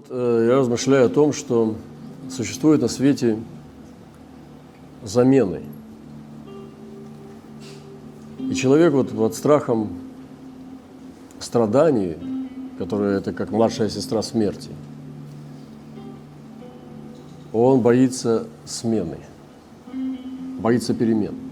Вот э, я размышляю о том, что существует на свете замены. И человек вот под страхом страданий, которое это как младшая сестра смерти, он боится смены, боится перемен.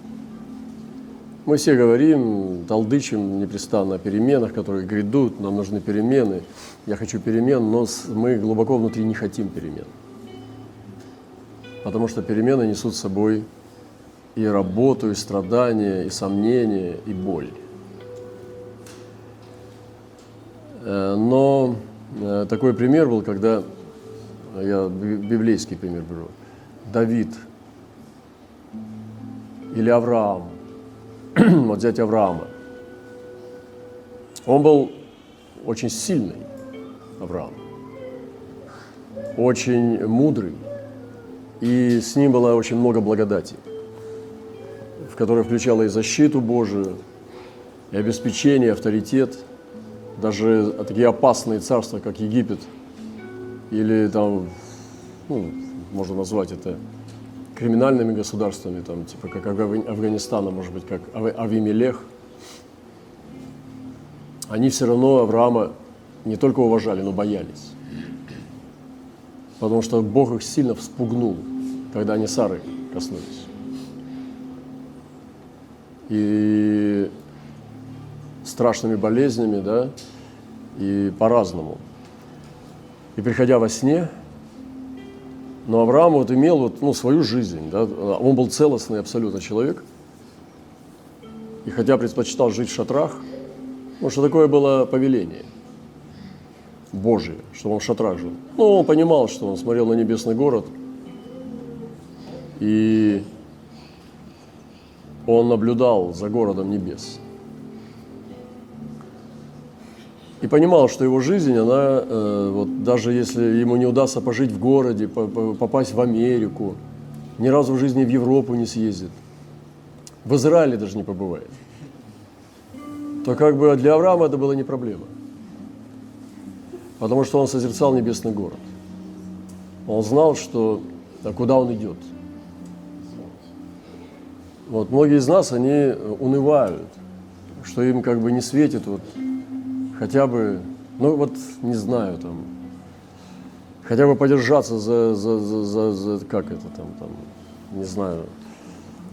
Мы все говорим, толдычим непрестанно о переменах, которые грядут, нам нужны перемены. Я хочу перемен, но мы глубоко внутри не хотим перемен. Потому что перемены несут с собой и работу, и страдания, и сомнения, и боль. Э, но э, такой пример был, когда я библейский пример беру. Давид или Авраам – вот взять Авраама. Он был очень сильный, Авраам, очень мудрый, и с ним было очень много благодати, в которой включала и защиту Божию, и обеспечение, и авторитет, даже такие опасные царства, как Египет, или там, ну, можно назвать это криминальными государствами, там, типа как Афганистана, может быть, как Авимелех, они все равно Авраама не только уважали, но боялись. Потому что Бог их сильно вспугнул, когда они Сары коснулись. И страшными болезнями, да, и по-разному. И приходя во сне, но Авраам вот имел вот, ну, свою жизнь, да? он был целостный абсолютно человек. И хотя предпочитал жить в шатрах, ну, что такое было повеление Божие, что он в шатрах жил. Ну, он понимал, что он смотрел на небесный город, и он наблюдал за городом небес – и понимал, что его жизнь, она, э, вот даже если ему не удастся пожить в городе, попасть в Америку, ни разу в жизни в Европу не съездит, в Израиле даже не побывает, то как бы для Авраама это была не проблема. Потому что он созерцал небесный город. Он знал, что, а куда он идет. Вот многие из нас, они унывают, что им как бы не светит вот хотя бы, ну вот не знаю, там, хотя бы подержаться за, за, за, за, за как это там, там, не знаю,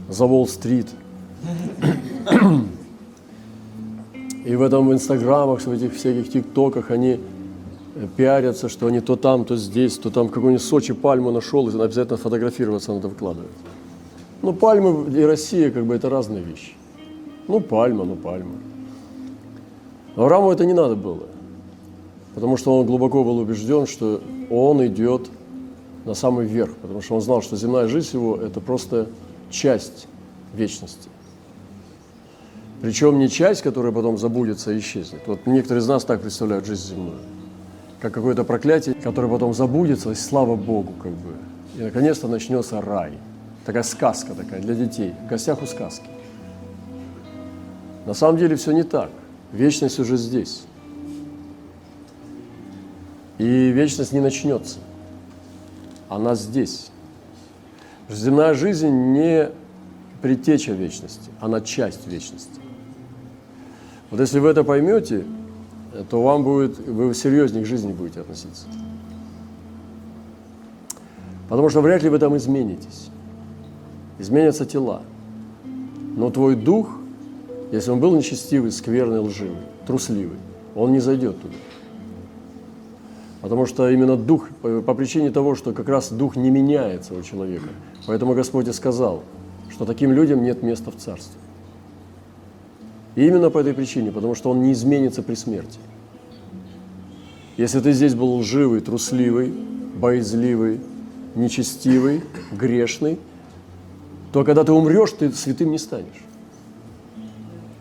за Уолл-стрит. И в этом в инстаграмах, в этих всяких тиктоках они пиарятся, что они то там, то здесь, то там какую-нибудь Сочи пальму нашел, и обязательно фотографироваться надо выкладывать. Ну, пальмы и Россия, как бы, это разные вещи. Ну, пальма, ну, пальма. Аврааму это не надо было, потому что он глубоко был убежден, что он идет на самый верх, потому что он знал, что земная жизнь его – это просто часть вечности. Причем не часть, которая потом забудется и исчезнет. Вот некоторые из нас так представляют жизнь земную, как какое-то проклятие, которое потом забудется, и слава Богу, как бы. И наконец-то начнется рай. Такая сказка такая для детей, в гостях у сказки. На самом деле все не так. Вечность уже здесь. И вечность не начнется. Она здесь. Земная жизнь не предтеча вечности, она часть вечности. Вот если вы это поймете, то вам будет, вы серьезнее к жизни будете относиться. Потому что вряд ли вы там изменитесь. Изменятся тела. Но твой дух – если он был нечестивый, скверный, лживый, трусливый, он не зайдет туда. Потому что именно дух, по причине того, что как раз дух не меняется у человека. Поэтому Господь и сказал, что таким людям нет места в Царстве. И именно по этой причине, потому что он не изменится при смерти. Если ты здесь был лживый, трусливый, боязливый, нечестивый, грешный, то когда ты умрешь, ты святым не станешь.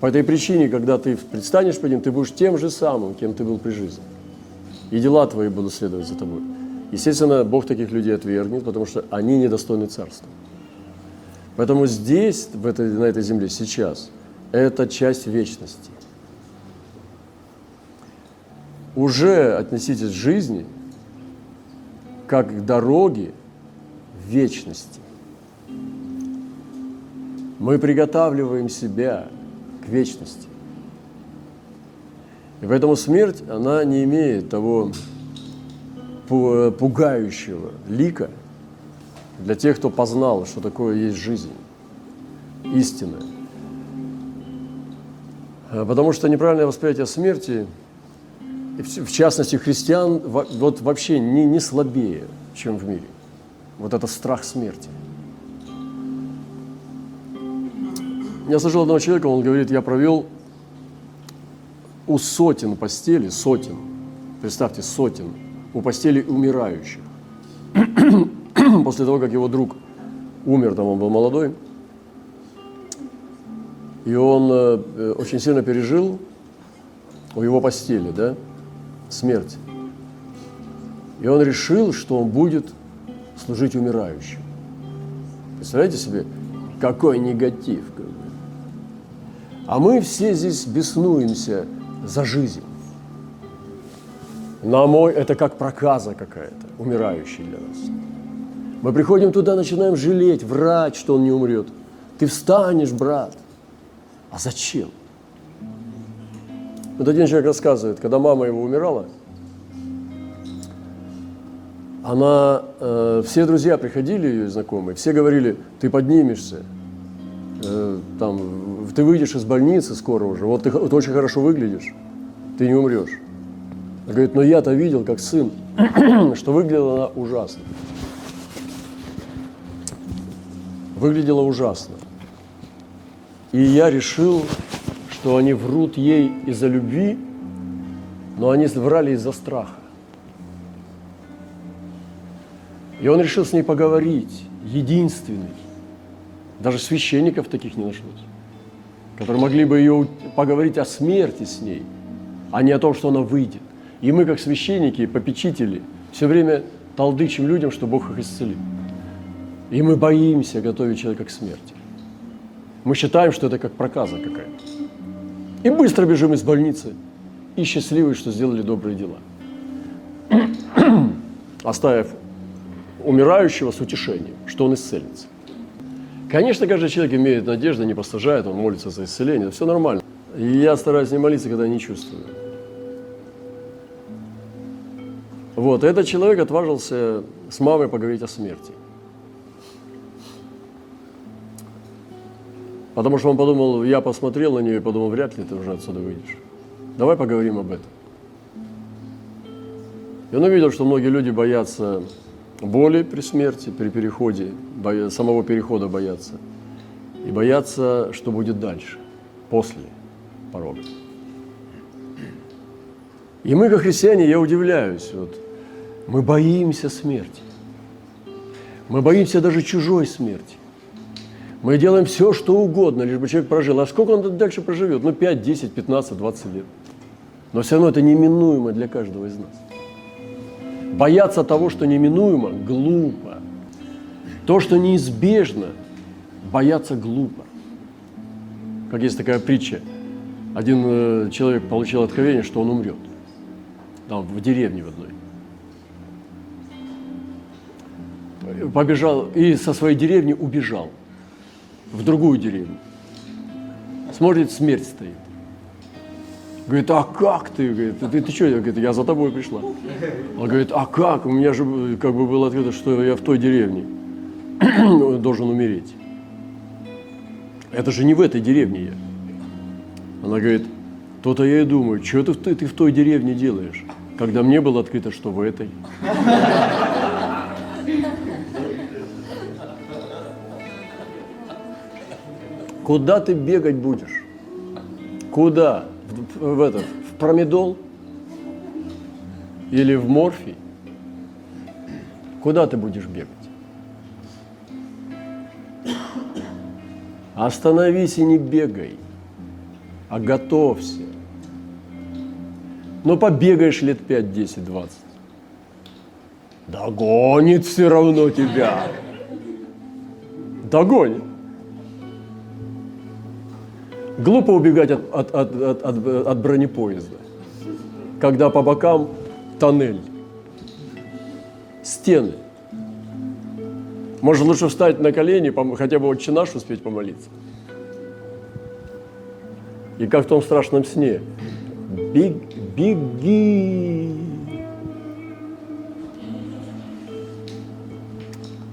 По этой причине, когда ты предстанешь перед ним, ты будешь тем же самым, кем ты был при жизни. И дела твои будут следовать за тобой. Естественно, Бог таких людей отвергнет, потому что они недостойны царства. Поэтому здесь, в этой, на этой земле, сейчас, это часть вечности. Уже относитесь к жизни как к дороге вечности. Мы приготавливаем себя к вечности. И поэтому смерть, она не имеет того пугающего лика для тех, кто познал, что такое есть жизнь, истинная. Потому что неправильное восприятие смерти, в частности христиан, вот вообще не, не слабее, чем в мире. Вот это страх смерти. Я слышал одного человека, он говорит, я провел у сотен постели, сотен, представьте, сотен, у постели умирающих. После того, как его друг умер, там он был молодой, и он э, очень сильно пережил у его постели, да, смерть. И он решил, что он будет служить умирающим. Представляете себе, какой негатив. Как бы. А мы все здесь беснуемся за жизнь. На мой, это как проказа какая-то, умирающая для нас. Мы приходим туда, начинаем жалеть, врать, что он не умрет. Ты встанешь, брат. А зачем? Вот один человек рассказывает, когда мама его умирала, она, э, все друзья приходили, ее знакомые, все говорили, ты поднимешься, э, там, ты выйдешь из больницы скоро уже, вот ты, ты очень хорошо выглядишь, ты не умрешь. Она говорит, но я-то видел, как сын, что выглядела она ужасно. Выглядела ужасно. И я решил, что они врут ей из-за любви, но они врали из-за страха. И он решил с ней поговорить, единственный. Даже священников таких не нашлось, которые могли бы ее поговорить о смерти с ней, а не о том, что она выйдет. И мы, как священники, попечители, все время толдычим людям, что Бог их исцелит. И мы боимся готовить человека к смерти. Мы считаем, что это как проказа какая-то. И быстро бежим из больницы. И счастливы, что сделали добрые дела. Оставив умирающего с утешением, что он исцелится. Конечно, каждый человек имеет надежду, не постажает, он молится за исцеление, все нормально. Я стараюсь не молиться, когда не чувствую. Вот, этот человек отважился с мамой поговорить о смерти. Потому что он подумал, я посмотрел на нее и подумал, вряд ли ты уже отсюда выйдешь. Давай поговорим об этом. И он увидел, что многие люди боятся боли при смерти, при переходе, самого перехода боятся. И боятся, что будет дальше, после порога. И мы, как христиане, я удивляюсь, вот, мы боимся смерти. Мы боимся даже чужой смерти. Мы делаем все, что угодно, лишь бы человек прожил. А сколько он дальше проживет? Ну, 5, 10, 15, 20 лет. Но все равно это неминуемо для каждого из нас. Бояться того, что неминуемо, глупо. То, что неизбежно, бояться глупо. Как есть такая притча. Один э, человек получил откровение, что он умрет. Там, в деревне в одной. Побежал и со своей деревни убежал в другую деревню. Смотрит, смерть стоит. Говорит, а как ты? Говорит, ты, ты что? Я, говорит, я за тобой пришла. Он говорит, а как? У меня же как бы было открыто, что я в той деревне должен умереть. Это же не в этой деревне я. Она говорит, то-то я и думаю, что ты, ты, ты в той деревне делаешь, когда мне было открыто, что в этой. Куда ты бегать будешь? Куда? В, этот, в промедол или в морфий, куда ты будешь бегать? Остановись и не бегай, а готовься. Но побегаешь лет 5, 10, 20. Догонит все равно тебя. Догонит. Глупо убегать от, от, от, от, от, от бронепоезда, когда по бокам тоннель. стены. Может, лучше встать на колени, хотя бы отче наш успеть помолиться. И как в том страшном сне. Бег, беги.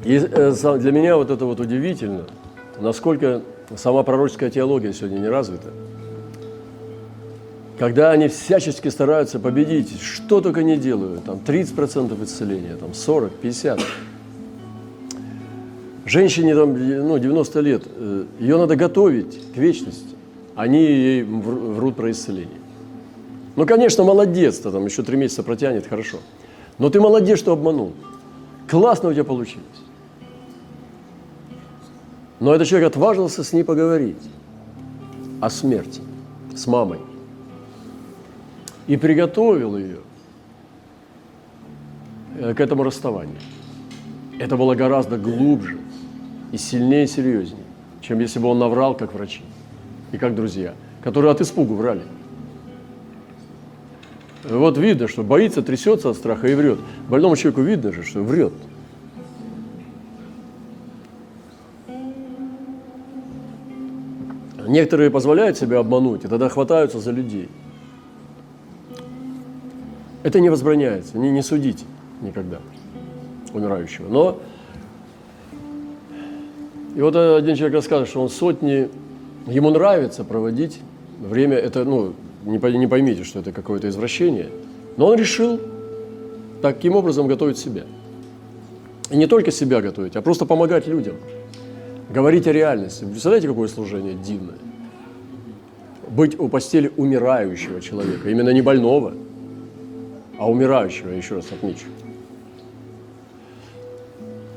И э, для меня вот это вот удивительно, насколько сама пророческая теология сегодня не развита. Когда они всячески стараются победить, что только не делают, там 30% исцеления, там 40, 50. Женщине там, ну, 90 лет, э, ее надо готовить к вечности. Они ей вр- врут про исцеление. Ну, конечно, молодец, ты там еще три месяца протянет, хорошо. Но ты молодец, что обманул. Классно у тебя получилось. Но этот человек отважился с ней поговорить о смерти, с мамой. И приготовил ее э, к этому расставанию. Это было гораздо глубже и сильнее и серьезнее, чем если бы он наврал, как врачи и как друзья, которые от испугу врали. Вот видно, что боится, трясется от страха и врет. Больному человеку видно же, что врет. Некоторые позволяют себя обмануть, и тогда хватаются за людей. Это не возбраняется, не, не судите никогда умирающего. Но и вот один человек рассказывает, что он сотни, ему нравится проводить время, это, ну, не, не поймите, что это какое-то извращение, но он решил таким образом готовить себя. И не только себя готовить, а просто помогать людям. Говорить о реальности. Представляете, какое служение дивное? Быть у постели умирающего человека, именно не больного, а умирающего, еще раз отмечу.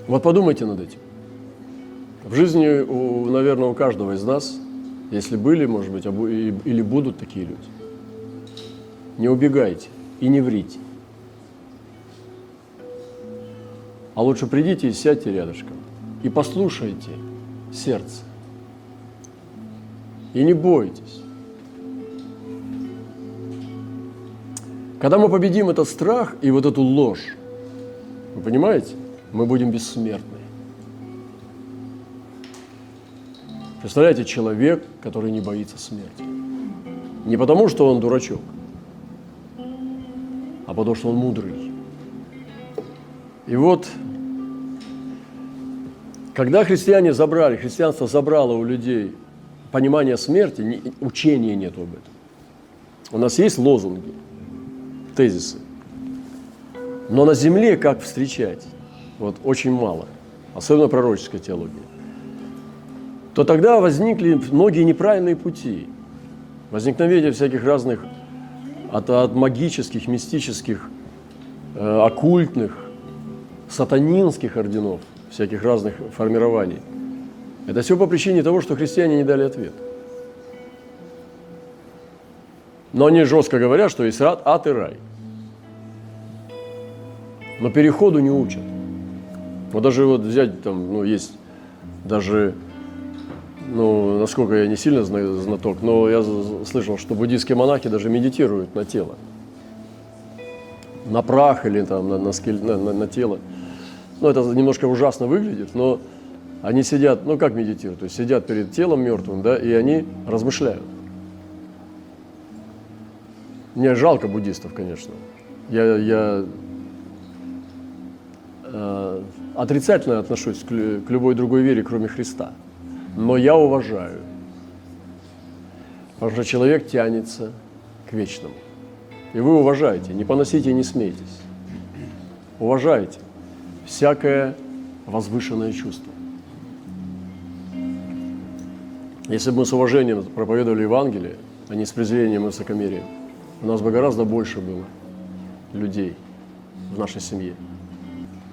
Вот подумайте над этим. В жизни, у, наверное, у каждого из нас, если были, может быть, или будут такие люди, не убегайте и не врите. А лучше придите и сядьте рядышком и послушайте сердце. И не бойтесь. Когда мы победим этот страх и вот эту ложь, вы понимаете, мы будем бессмертны. Представляете, человек, который не боится смерти. Не потому, что он дурачок, а потому, что он мудрый. И вот, когда христиане забрали, христианство забрало у людей понимание смерти, ни- учения нету об этом. У нас есть лозунги, тезисы. Но на земле как встречать? Вот очень мало, особенно пророческая теология. То тогда возникли многие неправильные пути. Возникновение всяких разных от, от магических, мистических, э, оккультных, сатанинских орденов, всяких разных формирований. Это все по причине того, что христиане не дали ответ. Но они жестко говорят, что есть ад, ад и рай. Но переходу не учат. Вот даже вот взять там, ну, есть даже, ну, насколько я не сильно зна- знаток, но я слышал, что буддийские монахи даже медитируют на тело. На прах или там на, на- на- на тело. Ну, это немножко ужасно выглядит, но они сидят, ну, как медитируют? То есть сидят перед телом мертвым, да, и они размышляют. Мне жалко буддистов, конечно. Я, я э, отрицательно отношусь к, к любой другой вере, кроме Христа. Но я уважаю. Потому что человек тянется к вечному. И вы уважаете, не поносите и не смейтесь. Уважайте всякое возвышенное чувство. Если бы мы с уважением проповедовали Евангелие, а не с презрением и высокомерием, у нас бы гораздо больше было людей в нашей семье.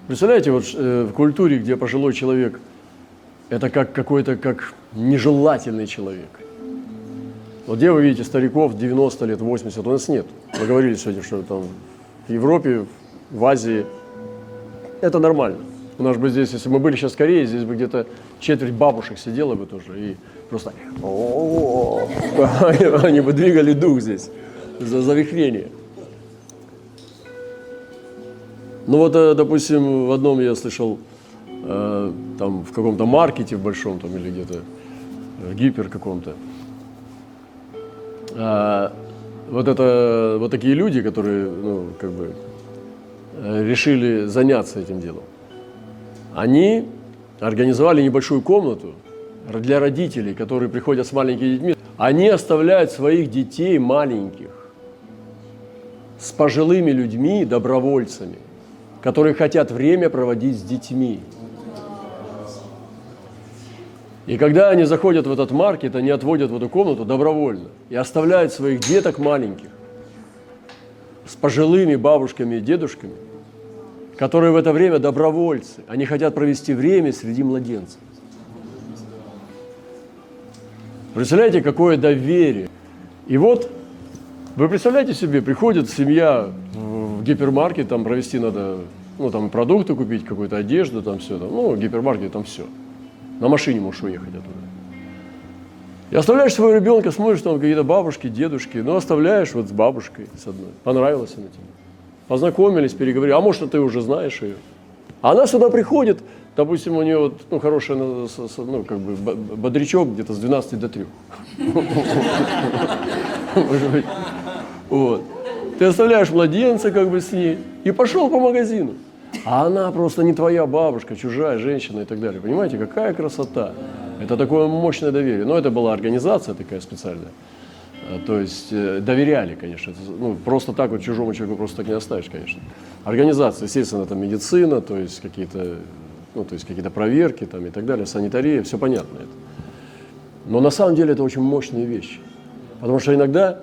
Представляете, вот э, в культуре, где пожилой человек – это как какой-то как нежелательный человек. Вот где вы видите стариков 90 лет, 80, у нас нет. Мы говорили сегодня, что там в Европе, в Азии это нормально. У нас бы здесь, если бы мы были сейчас в Корее, здесь бы где-то четверть бабушек сидела бы тоже и просто они бы двигали дух здесь за завихрение. Ну вот, э, допустим, в одном я слышал, э, там в каком-то маркете в большом там или где-то в гипер каком-то, а, вот это вот такие люди, которые, ну, как бы э, решили заняться этим делом, они организовали небольшую комнату для родителей, которые приходят с маленькими детьми. Они оставляют своих детей маленьких с пожилыми людьми, добровольцами, которые хотят время проводить с детьми. И когда они заходят в этот маркет, они отводят в эту комнату добровольно и оставляют своих деток маленьких с пожилыми бабушками и дедушками, которые в это время добровольцы. Они хотят провести время среди младенцев. Представляете, какое доверие. И вот, вы представляете себе, приходит семья в гипермаркет, там провести надо, ну там продукты купить, какую-то одежду, там все, там, ну гипермаркет, там все. На машине можешь уехать оттуда. И оставляешь своего ребенка, смотришь, там какие-то бабушки, дедушки, ну оставляешь вот с бабушкой с одной. Понравилась она тебе. Познакомились, переговорили. А может, ты уже знаешь ее. А она сюда приходит, допустим, у нее вот, ну, хороший, ну, как бы, бодрячок где-то с 12 до 3. Может быть. Вот. Ты оставляешь младенца как бы с ней и пошел по магазину. А она просто не твоя бабушка, чужая женщина и так далее. Понимаете, какая красота. Это такое мощное доверие. Но это была организация такая специальная. А, то есть э, доверяли, конечно. Ну, просто так вот чужому человеку просто так не оставишь, конечно. Организация, естественно, там медицина, то есть какие-то ну, то есть какие-то проверки там, и так далее, санитария, все понятно это. Но на самом деле это очень мощные вещи. Потому что иногда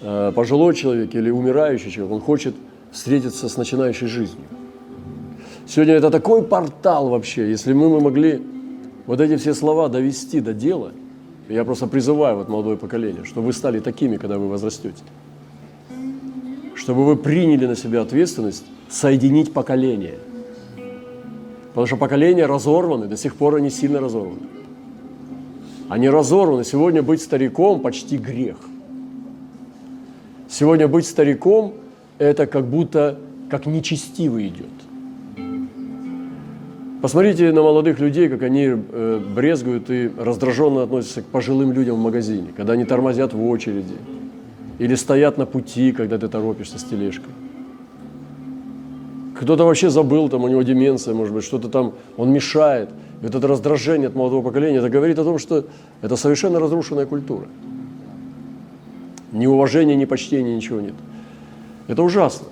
э, пожилой человек или умирающий человек, он хочет встретиться с начинающей жизнью. Сегодня это такой портал вообще. Если мы, мы могли вот эти все слова довести до дела, я просто призываю вот молодое поколение, чтобы вы стали такими, когда вы возрастете. Чтобы вы приняли на себя ответственность соединить поколение – Потому что поколения разорваны, до сих пор они сильно разорваны. Они разорваны. Сегодня быть стариком почти грех. Сегодня быть стариком – это как будто как нечестивый идет. Посмотрите на молодых людей, как они э, брезгуют и раздраженно относятся к пожилым людям в магазине, когда они тормозят в очереди или стоят на пути, когда ты торопишься с тележкой. Кто-то вообще забыл, там у него деменция, может быть, что-то там, он мешает. И вот это раздражение от молодого поколения, это говорит о том, что это совершенно разрушенная культура. Ни уважения, ни почтения, ничего нет. Это ужасно.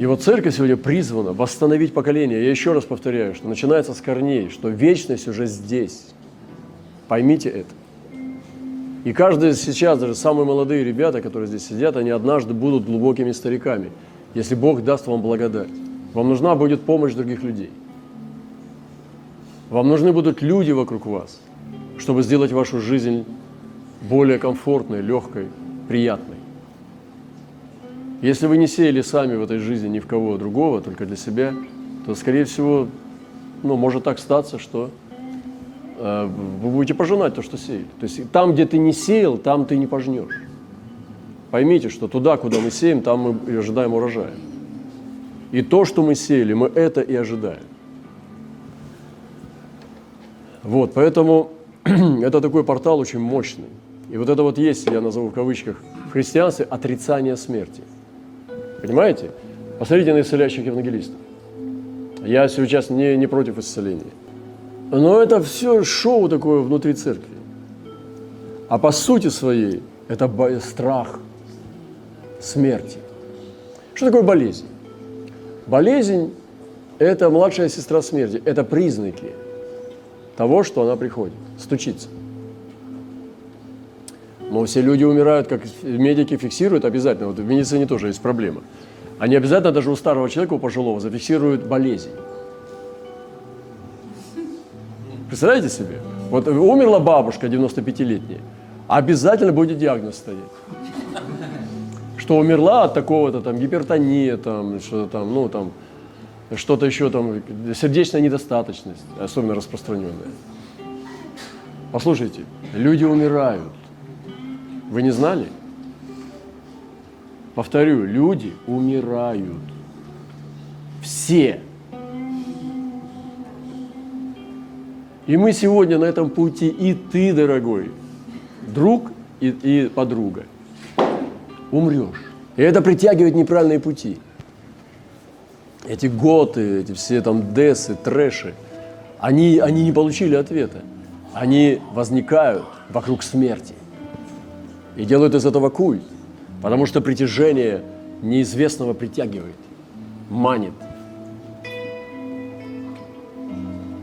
И вот церковь сегодня призвана восстановить поколение. Я еще раз повторяю, что начинается с корней, что вечность уже здесь. Поймите это. И каждый сейчас, даже самые молодые ребята, которые здесь сидят, они однажды будут глубокими стариками – если Бог даст вам благодать. Вам нужна будет помощь других людей. Вам нужны будут люди вокруг вас, чтобы сделать вашу жизнь более комфортной, легкой, приятной. Если вы не сеяли сами в этой жизни ни в кого другого, только для себя, то, скорее всего, ну, может так статься, что э, вы будете пожинать то, что сеяли. То есть там, где ты не сеял, там ты не пожнешь. Поймите, что туда, куда мы сеем, там мы и ожидаем урожая. И то, что мы сеяли, мы это и ожидаем. Вот, поэтому это такой портал очень мощный. И вот это вот есть, я назову в кавычках, в христианстве отрицание смерти. Понимаете? Посмотрите на исцеляющих евангелистов. Я сейчас не, не против исцеления. Но это все шоу такое внутри церкви. А по сути своей это страх – смерти. Что такое болезнь? Болезнь – это младшая сестра смерти, это признаки того, что она приходит, стучится. Но все люди умирают, как медики фиксируют обязательно. Вот в медицине тоже есть проблема. Они обязательно даже у старого человека, у пожилого, зафиксируют болезнь. Представляете себе? Вот умерла бабушка 95-летняя, обязательно будет диагноз стоять что умерла от такого-то там гипертония, там, что-то там, ну там, что-то еще там, сердечная недостаточность, особенно распространенная. Послушайте, люди умирают. Вы не знали? Повторю, люди умирают. Все. И мы сегодня на этом пути, и ты, дорогой, друг и, и подруга, умрешь. И это притягивает неправильные пути. Эти готы, эти все там десы, трэши, они, они не получили ответа. Они возникают вокруг смерти и делают из этого культ, потому что притяжение неизвестного притягивает, манит.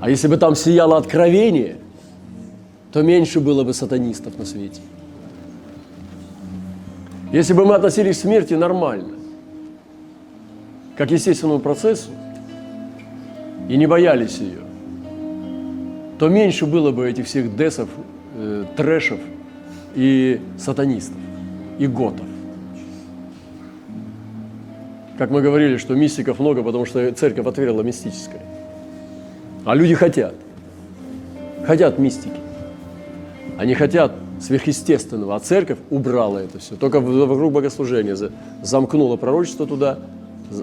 А если бы там сияло откровение, то меньше было бы сатанистов на свете. Если бы мы относились к смерти нормально, как естественному процессу, и не боялись ее, то меньше было бы этих всех десов, э, трэшев и сатанистов, и готов. Как мы говорили, что мистиков много, потому что церковь отверила мистическое. А люди хотят. Хотят мистики. Они хотят сверхъестественного, а церковь убрала это все. Только вокруг богослужения замкнула пророчество туда,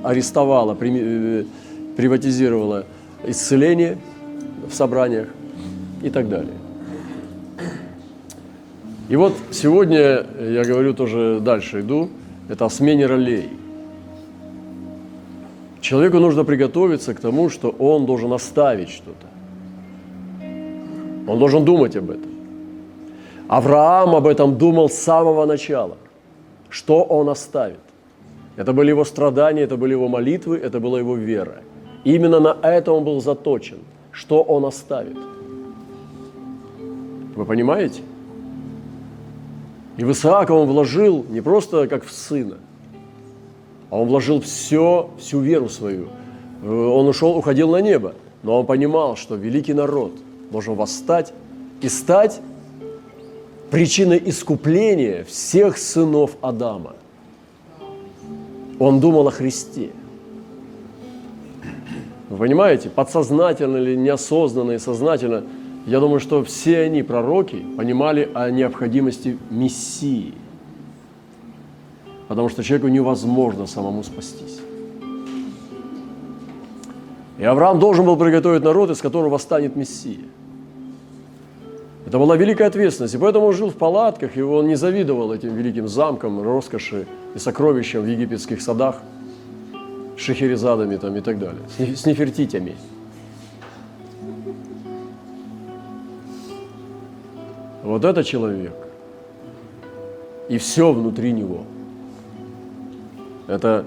арестовала, э, приватизировала исцеление в собраниях и так далее. И вот сегодня я говорю тоже дальше иду, это о смене ролей. Человеку нужно приготовиться к тому, что он должен оставить что-то. Он должен думать об этом. Авраам об этом думал с самого начала. Что он оставит? Это были его страдания, это были его молитвы, это была его вера. Именно на это он был заточен. Что он оставит? Вы понимаете? И в Исаака он вложил не просто как в сына, а он вложил все, всю веру свою. Он ушел, уходил на небо, но он понимал, что великий народ должен восстать и стать причиной искупления всех сынов Адама. Он думал о Христе. Вы понимаете, подсознательно или неосознанно и сознательно, я думаю, что все они, пророки, понимали о необходимости Мессии. Потому что человеку невозможно самому спастись. И Авраам должен был приготовить народ, из которого восстанет Мессия. Это была великая ответственность, и поэтому он жил в палатках, и он не завидовал этим великим замкам, роскоши и сокровищам в египетских садах, с шахерезадами там и так далее, с нефертитями. Вот это человек. И все внутри него. Это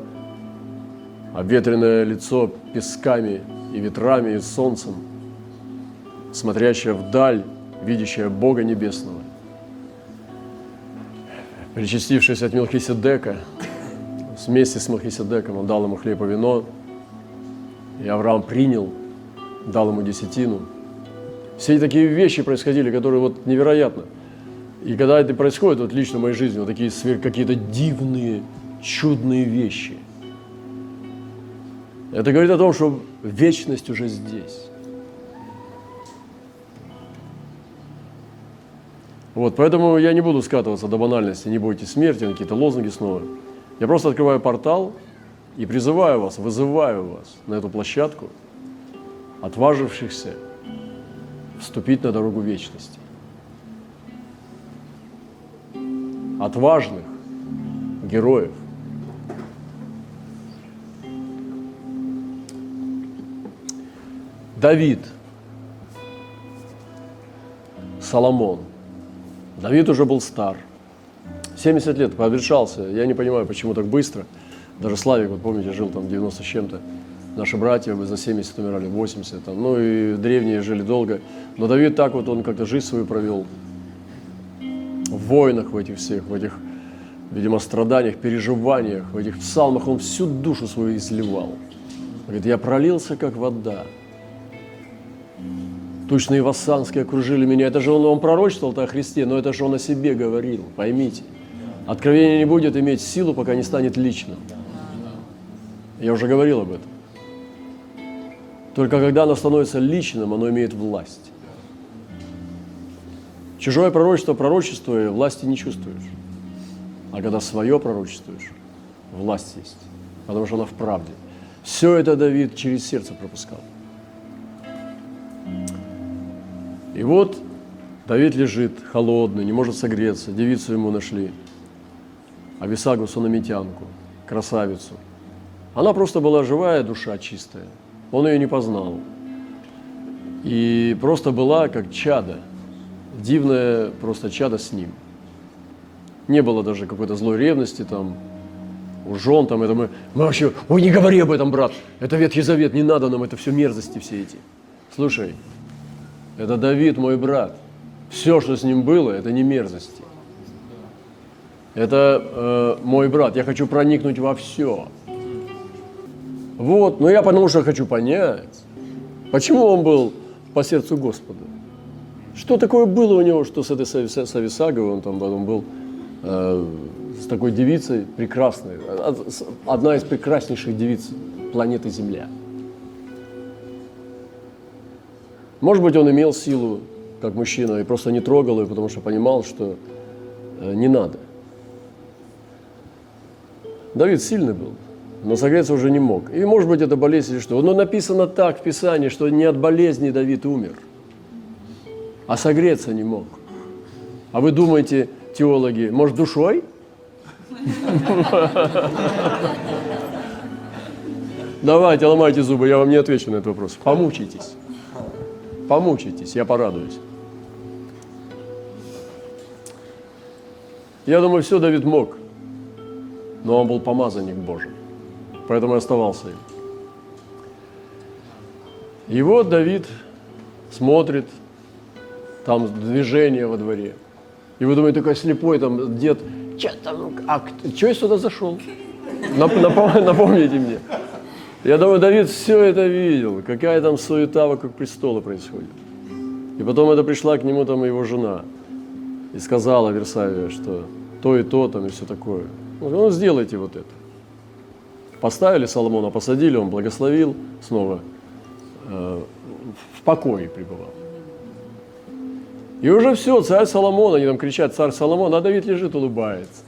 обветренное лицо песками и ветрами и солнцем, смотрящее вдаль видящая Бога Небесного, причастившись от Мелхиседека, вместе с Мелхиседеком, он дал ему хлеб и вино, и Авраам принял, дал ему десятину. Все такие вещи происходили, которые вот невероятно. И когда это происходит, вот лично в моей жизни, вот такие какие-то дивные, чудные вещи, это говорит о том, что вечность уже здесь. Вот, поэтому я не буду скатываться до банальности, не бойтесь смерти, на какие-то лозунги снова. Я просто открываю портал и призываю вас, вызываю вас на эту площадку, отважившихся вступить на дорогу вечности. Отважных героев. Давид, Соломон – Давид уже был стар. 70 лет пообещался. Я не понимаю, почему так быстро. Даже Славик, вот помните, жил там 90 с чем-то. Наши братья бы за 70 умирали, 80. Там. Ну и древние жили долго. Но Давид так вот, он как-то жизнь свою провел. В войнах в этих всех, в этих, видимо, страданиях, переживаниях, в этих псалмах он всю душу свою изливал. Говорит, я пролился, как вода. Тучные вассанские окружили меня. Это же он, он пророчествовал о Христе, но это же он о себе говорил, поймите. Откровение не будет иметь силу, пока не станет личным. Я уже говорил об этом. Только когда оно становится личным, оно имеет власть. Чужое пророчество пророчествуя, власти не чувствуешь. А когда свое пророчествуешь, власть есть. Потому что она в правде. Все это Давид через сердце пропускал. И вот Давид лежит холодный, не может согреться, девицу ему нашли, Ависагу Сунамитянку, красавицу. Она просто была живая душа чистая, он ее не познал. И просто была как чада, дивное просто чадо с ним. Не было даже какой-то злой ревности там, у жен там, это мы, мы вообще, ой, не говори об этом, брат, это Ветхий Завет, не надо нам, это все мерзости все эти. Слушай, это Давид, мой брат. Все, что с ним было, это не мерзости. Это э, мой брат. Я хочу проникнуть во все. Вот, но я потому что хочу понять, почему он был по сердцу Господа. Что такое было у него, что с этой Сависаговой он там потом был э, с такой девицей прекрасной, одна из прекраснейших девиц планеты Земля. Может быть, он имел силу, как мужчина, и просто не трогал ее, потому что понимал, что э, не надо. Давид сильный был, но согреться уже не мог. И, может быть, это болезнь или что. Но написано так в Писании, что не от болезни Давид умер, а согреться не мог. А вы думаете, теологи, может, душой? Давайте, ломайте зубы, я вам не отвечу на этот вопрос. Помучайтесь. Помучайтесь, я порадуюсь. Я думаю, все Давид мог, но он был помазанник Божий, поэтому и оставался им. И вот Давид смотрит, там движение во дворе. И вы думаете, такой слепой там дед, что там, а что я сюда зашел? Напомните мне. Я думаю, Давид все это видел, какая там суета вокруг престола происходит. И потом это пришла к нему там его жена и сказала Версавия, что то и то там и все такое. Он говорит, ну сделайте вот это. Поставили Соломона, посадили, он благословил, снова э, в покое пребывал. И уже все, царь Соломон, они там кричат, царь Соломон, а Давид лежит, улыбается.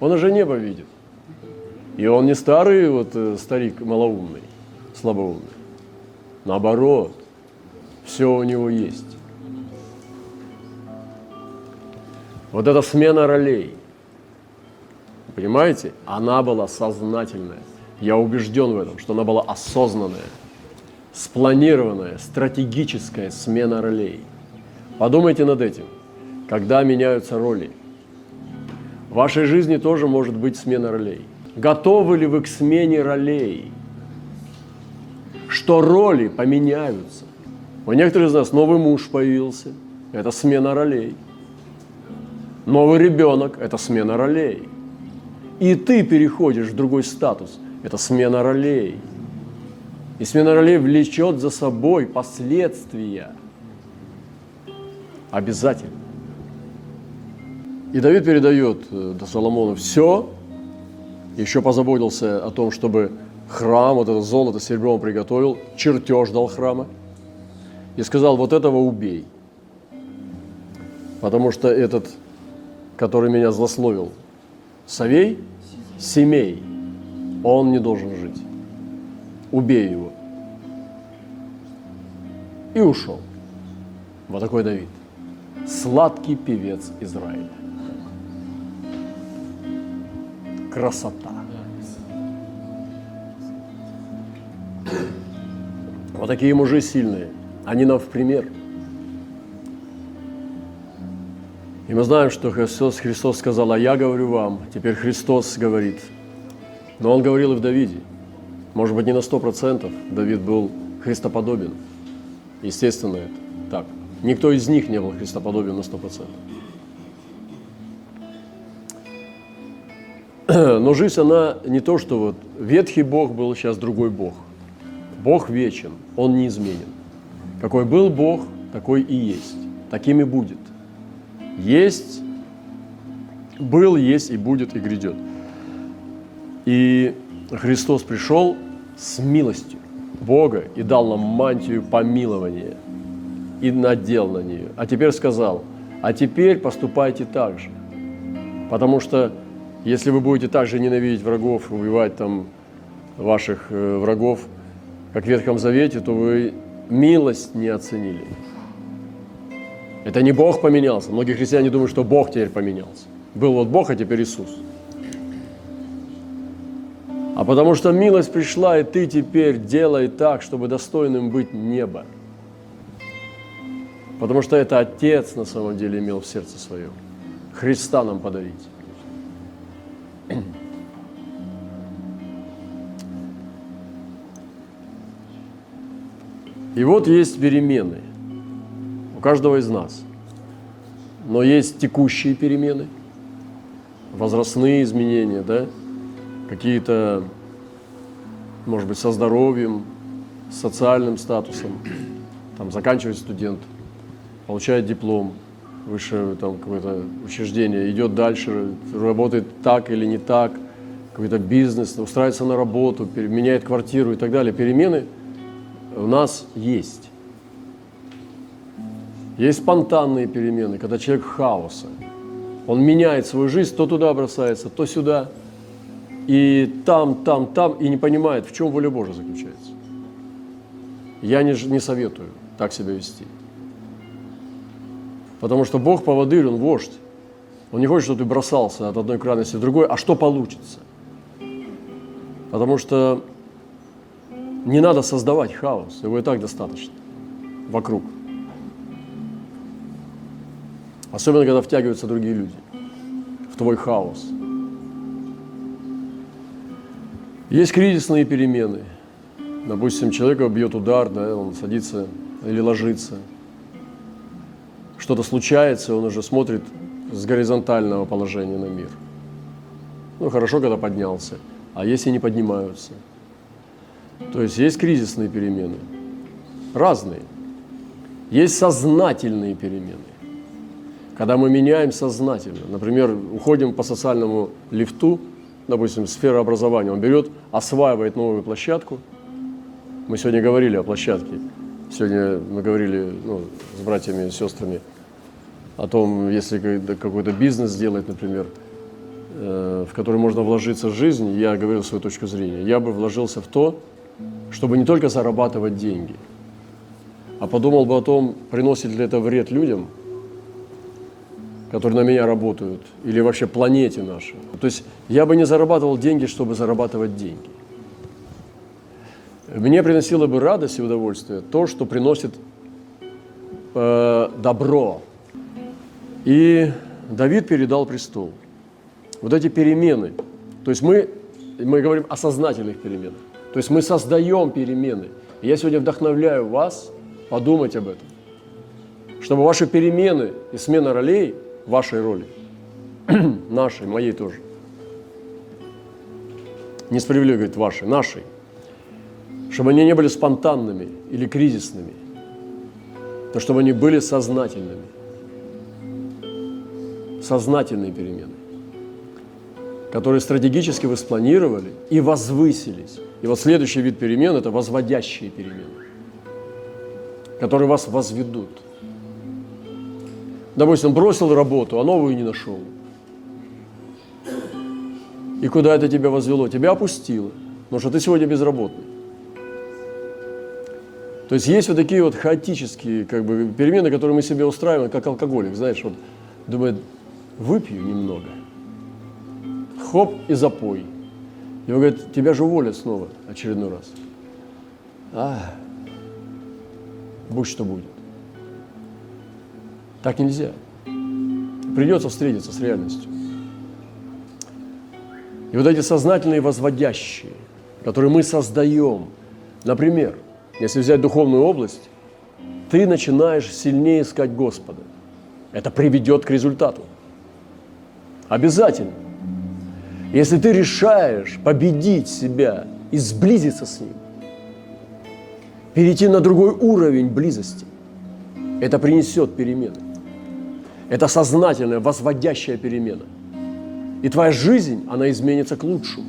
Он уже небо видит. И он не старый вот э, старик малоумный, слабоумный. Наоборот, все у него есть. Вот эта смена ролей, понимаете, она была сознательная. Я убежден в этом, что она была осознанная, спланированная, стратегическая смена ролей. Подумайте над этим. Когда меняются роли, в вашей жизни тоже может быть смена ролей – Готовы ли вы к смене ролей? Что роли поменяются? У некоторых из нас новый муж появился. Это смена ролей. Новый ребенок – это смена ролей. И ты переходишь в другой статус – это смена ролей. И смена ролей влечет за собой последствия. Обязательно. И Давид передает э, до Соломона все, еще позаботился о том, чтобы храм, вот это золото, серебро он приготовил, чертеж дал храма. И сказал, вот этого убей. Потому что этот, который меня злословил, Савей, семей, он не должен жить. Убей его. И ушел. Вот такой Давид. Сладкий певец Израиля. красота. Вот такие мужи сильные. Они нам в пример. И мы знаем, что Христос, Христос сказал, а я говорю вам, теперь Христос говорит. Но Он говорил и в Давиде. Может быть, не на сто процентов Давид был христоподобен. Естественно, это так. Никто из них не был христоподобен на сто процентов. Но жизнь, она не то, что вот ветхий Бог был, сейчас другой Бог. Бог вечен, Он неизменен. Какой был Бог, такой и есть. Таким и будет. Есть, был, есть и будет, и грядет. И Христос пришел с милостью Бога и дал нам мантию помилования и надел на нее. А теперь сказал, а теперь поступайте так же. Потому что если вы будете также ненавидеть врагов, убивать там ваших э, врагов, как в Ветхом Завете, то вы милость не оценили. Это не Бог поменялся. Многие христиане думают, что Бог теперь поменялся. Был вот Бог, а теперь Иисус. А потому что милость пришла, и ты теперь делай так, чтобы достойным быть неба. Потому что это Отец на самом деле имел в сердце своем. Христа нам подарить. И вот есть перемены у каждого из нас. Но есть текущие перемены, возрастные изменения, да, какие-то, может быть, со здоровьем, с социальным статусом. Там заканчивает студент, получает диплом, высшее там какое-то учреждение, идет дальше, работает так или не так, какой-то бизнес, устраивается на работу, меняет квартиру и так далее. Перемены у нас есть. Есть спонтанные перемены, когда человек хаоса. Он меняет свою жизнь, то туда бросается, то сюда. И там, там, там, и не понимает, в чем воля Божия заключается. Я не, не советую так себя вести. Потому что Бог поводырь, Он вождь. Он не хочет, чтобы ты бросался от одной крайности в другой, а что получится. Потому что не надо создавать хаос, его и так достаточно вокруг. Особенно, когда втягиваются другие люди в твой хаос. Есть кризисные перемены. Допустим, человека бьет удар, да, он садится или ложится – что-то случается, он уже смотрит с горизонтального положения на мир. Ну, хорошо, когда поднялся, а если не поднимаются? То есть есть кризисные перемены, разные. Есть сознательные перемены, когда мы меняем сознательно. Например, уходим по социальному лифту, допустим, сфера образования, он берет, осваивает новую площадку. Мы сегодня говорили о площадке. Сегодня мы говорили ну, с братьями и сестрами о том, если какой-то бизнес сделать, например, э, в который можно вложиться в жизнь, я говорил свою точку зрения, я бы вложился в то, чтобы не только зарабатывать деньги, а подумал бы о том, приносит ли это вред людям, которые на меня работают, или вообще планете нашей. То есть я бы не зарабатывал деньги, чтобы зарабатывать деньги. Мне приносило бы радость и удовольствие то, что приносит э, добро, и Давид передал престол. Вот эти перемены. То есть мы, мы говорим о сознательных переменах. То есть мы создаем перемены. И я сегодня вдохновляю вас подумать об этом. Чтобы ваши перемены и смена ролей, вашей роли, нашей, моей тоже, несправедливо говорит вашей, нашей, чтобы они не были спонтанными или кризисными, но чтобы они были сознательными сознательные перемены, которые стратегически вы спланировали и возвысились. И вот следующий вид перемен – это возводящие перемены, которые вас возведут. Допустим, бросил работу, а новую не нашел. И куда это тебя возвело? Тебя опустило, потому что ты сегодня безработный. То есть есть вот такие вот хаотические как бы, перемены, которые мы себе устраиваем, как алкоголик, знаешь, вот думает, выпью немного. Хоп и запой. И он говорит, тебя же уволят снова очередной раз. А, будь что будет. Так нельзя. Придется встретиться с реальностью. И вот эти сознательные возводящие, которые мы создаем, например, если взять духовную область, ты начинаешь сильнее искать Господа. Это приведет к результату. Обязательно. Если ты решаешь победить себя и сблизиться с Ним, перейти на другой уровень близости, это принесет перемены. Это сознательная, возводящая перемена. И твоя жизнь, она изменится к лучшему.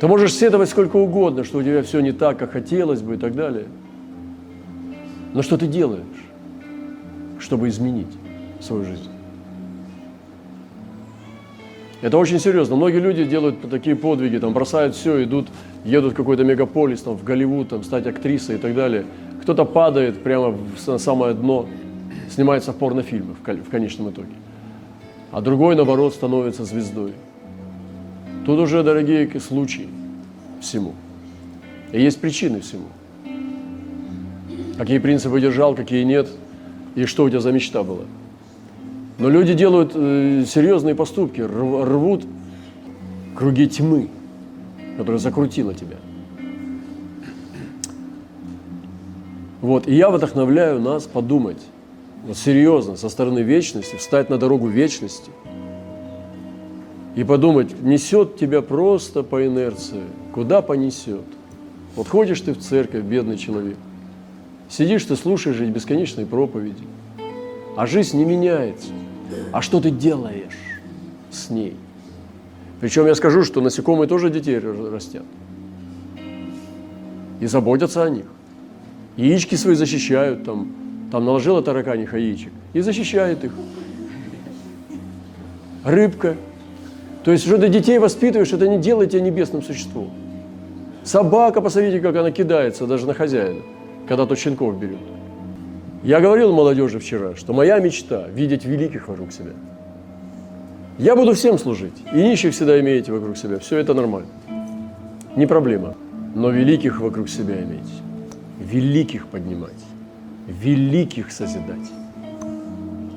Ты можешь сетовать сколько угодно, что у тебя все не так, как хотелось бы и так далее. Но что ты делаешь, чтобы изменить свою жизнь? Это очень серьезно. Многие люди делают такие подвиги, там бросают все, идут, едут в какой-то мегаполис, там, в Голливуд, там, стать актрисой и так далее. Кто-то падает прямо в самое дно, снимается в порнофильмы в конечном итоге. А другой, наоборот, становится звездой. Тут уже, дорогие, случаи всему. И есть причины всему. Какие принципы держал, какие нет, и что у тебя за мечта была. Но люди делают э, серьезные поступки, рвут круги тьмы, которая закрутила тебя. Вот, и я вдохновляю нас подумать, серьезно, со стороны вечности, встать на дорогу вечности и подумать, несет тебя просто по инерции, куда понесет. Вот ходишь ты в церковь, бедный человек, сидишь ты, слушаешь бесконечные проповеди, а жизнь не меняется – а что ты делаешь с ней? Причем я скажу, что насекомые тоже детей растят. И заботятся о них. Яички свои защищают, там, там наложила тараканих яичек и защищает их. Рыбка. То есть, что ты детей воспитываешь, это не делает тебя небесным существом. Собака, посмотрите, как она кидается даже на хозяина, когда тот щенков берет. Я говорил молодежи вчера, что моя мечта – видеть великих вокруг себя. Я буду всем служить, и нищих всегда имеете вокруг себя. Все это нормально. Не проблема. Но великих вокруг себя иметь. Великих поднимать. Великих созидать.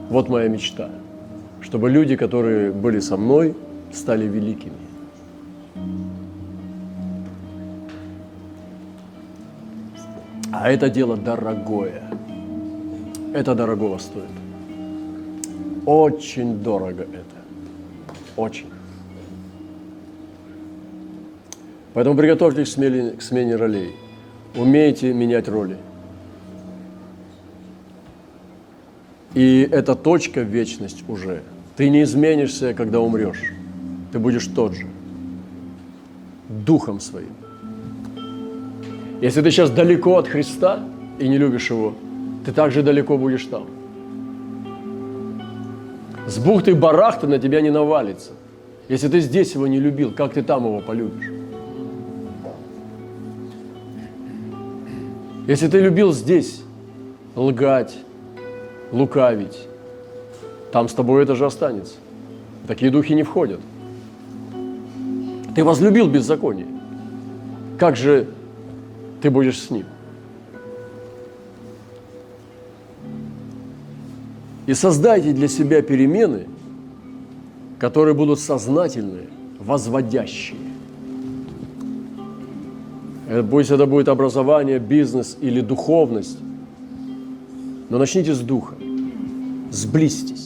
Вот моя мечта. Чтобы люди, которые были со мной, стали великими. А это дело дорогое. Это дорогого стоит. Очень дорого это. Очень. Поэтому приготовьтесь к смене, к смене ролей. Умейте менять роли. И эта точка вечность уже. Ты не изменишься, когда умрешь. Ты будешь тот же. Духом своим. Если ты сейчас далеко от Христа и не любишь Его, ты так же далеко будешь там. С бухты барахты на тебя не навалится. Если ты здесь его не любил, как ты там его полюбишь? Если ты любил здесь лгать, лукавить, там с тобой это же останется. Такие духи не входят. Ты возлюбил беззаконие. Как же ты будешь с ним? И создайте для себя перемены, которые будут сознательные, возводящие. Пусть это будет образование, бизнес или духовность. Но начните с духа. Сблизьтесь.